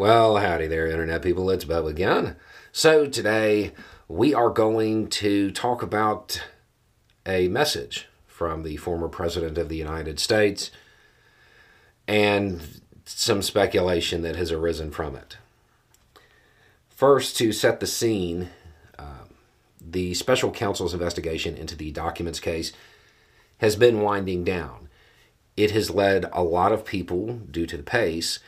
Well, howdy there, Internet people. It's Beau again. So, today we are going to talk about a message from the former President of the United States and some speculation that has arisen from it. First, to set the scene, uh, the special counsel's investigation into the documents case has been winding down. It has led a lot of people, due to the pace,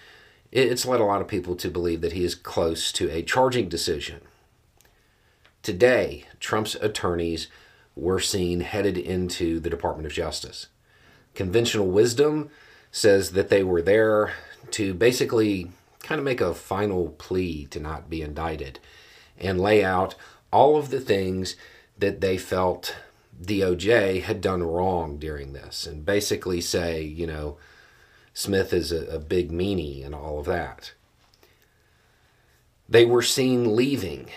it's led a lot of people to believe that he is close to a charging decision. Today, Trump's attorneys were seen headed into the Department of Justice. Conventional wisdom says that they were there to basically kind of make a final plea to not be indicted and lay out all of the things that they felt DOJ had done wrong during this and basically say, you know, Smith is a, a big meanie and all of that. They were seen leaving.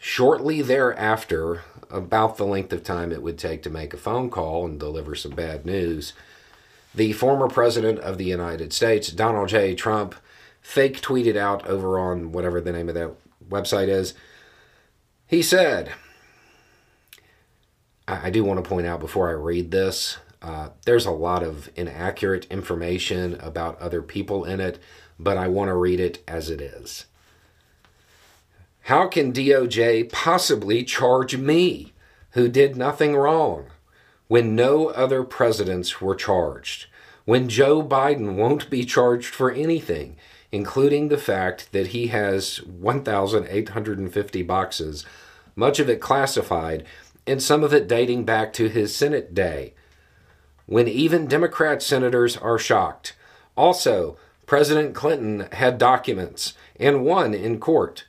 Shortly thereafter, about the length of time it would take to make a phone call and deliver some bad news, the former president of the United States, Donald J. Trump, fake tweeted out over on whatever the name of that website is. He said, I do want to point out before I read this uh, there's a lot of inaccurate information about other people in it, but I want to read it as it is. How can DOJ possibly charge me, who did nothing wrong, when no other presidents were charged? When Joe Biden won't be charged for anything, including the fact that he has 1,850 boxes, much of it classified, and some of it dating back to his Senate day when even Democrat senators are shocked. Also, President Clinton had documents and won in court.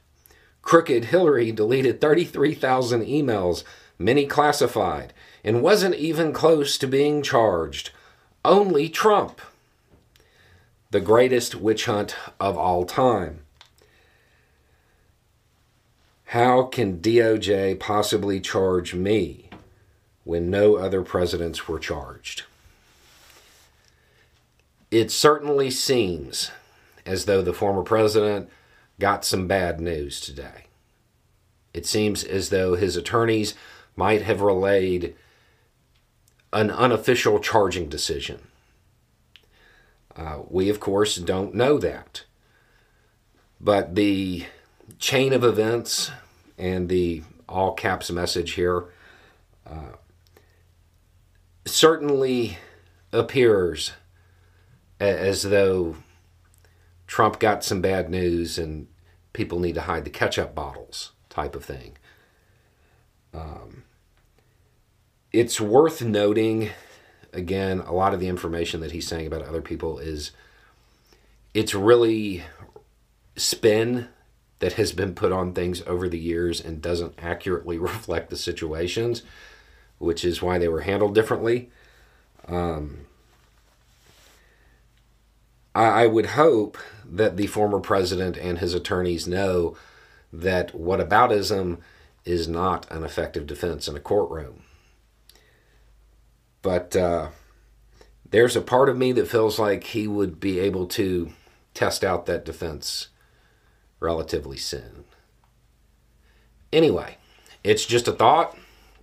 Crooked Hillary deleted 33,000 emails, many classified, and wasn't even close to being charged. Only Trump. The greatest witch hunt of all time. How can DOJ possibly charge me? When no other presidents were charged. It certainly seems as though the former president got some bad news today. It seems as though his attorneys might have relayed an unofficial charging decision. Uh, we, of course, don't know that. But the chain of events and the all caps message here uh, certainly appears as though Trump got some bad news and people need to hide the ketchup bottles type of thing. Um, it's worth noting, again, a lot of the information that he's saying about other people is it's really spin that has been put on things over the years and doesn't accurately reflect the situations which is why they were handled differently. Um, I, I would hope that the former president and his attorneys know that whataboutism is not an effective defense in a courtroom. But uh, there's a part of me that feels like he would be able to test out that defense relatively soon. Anyway, it's just a thought.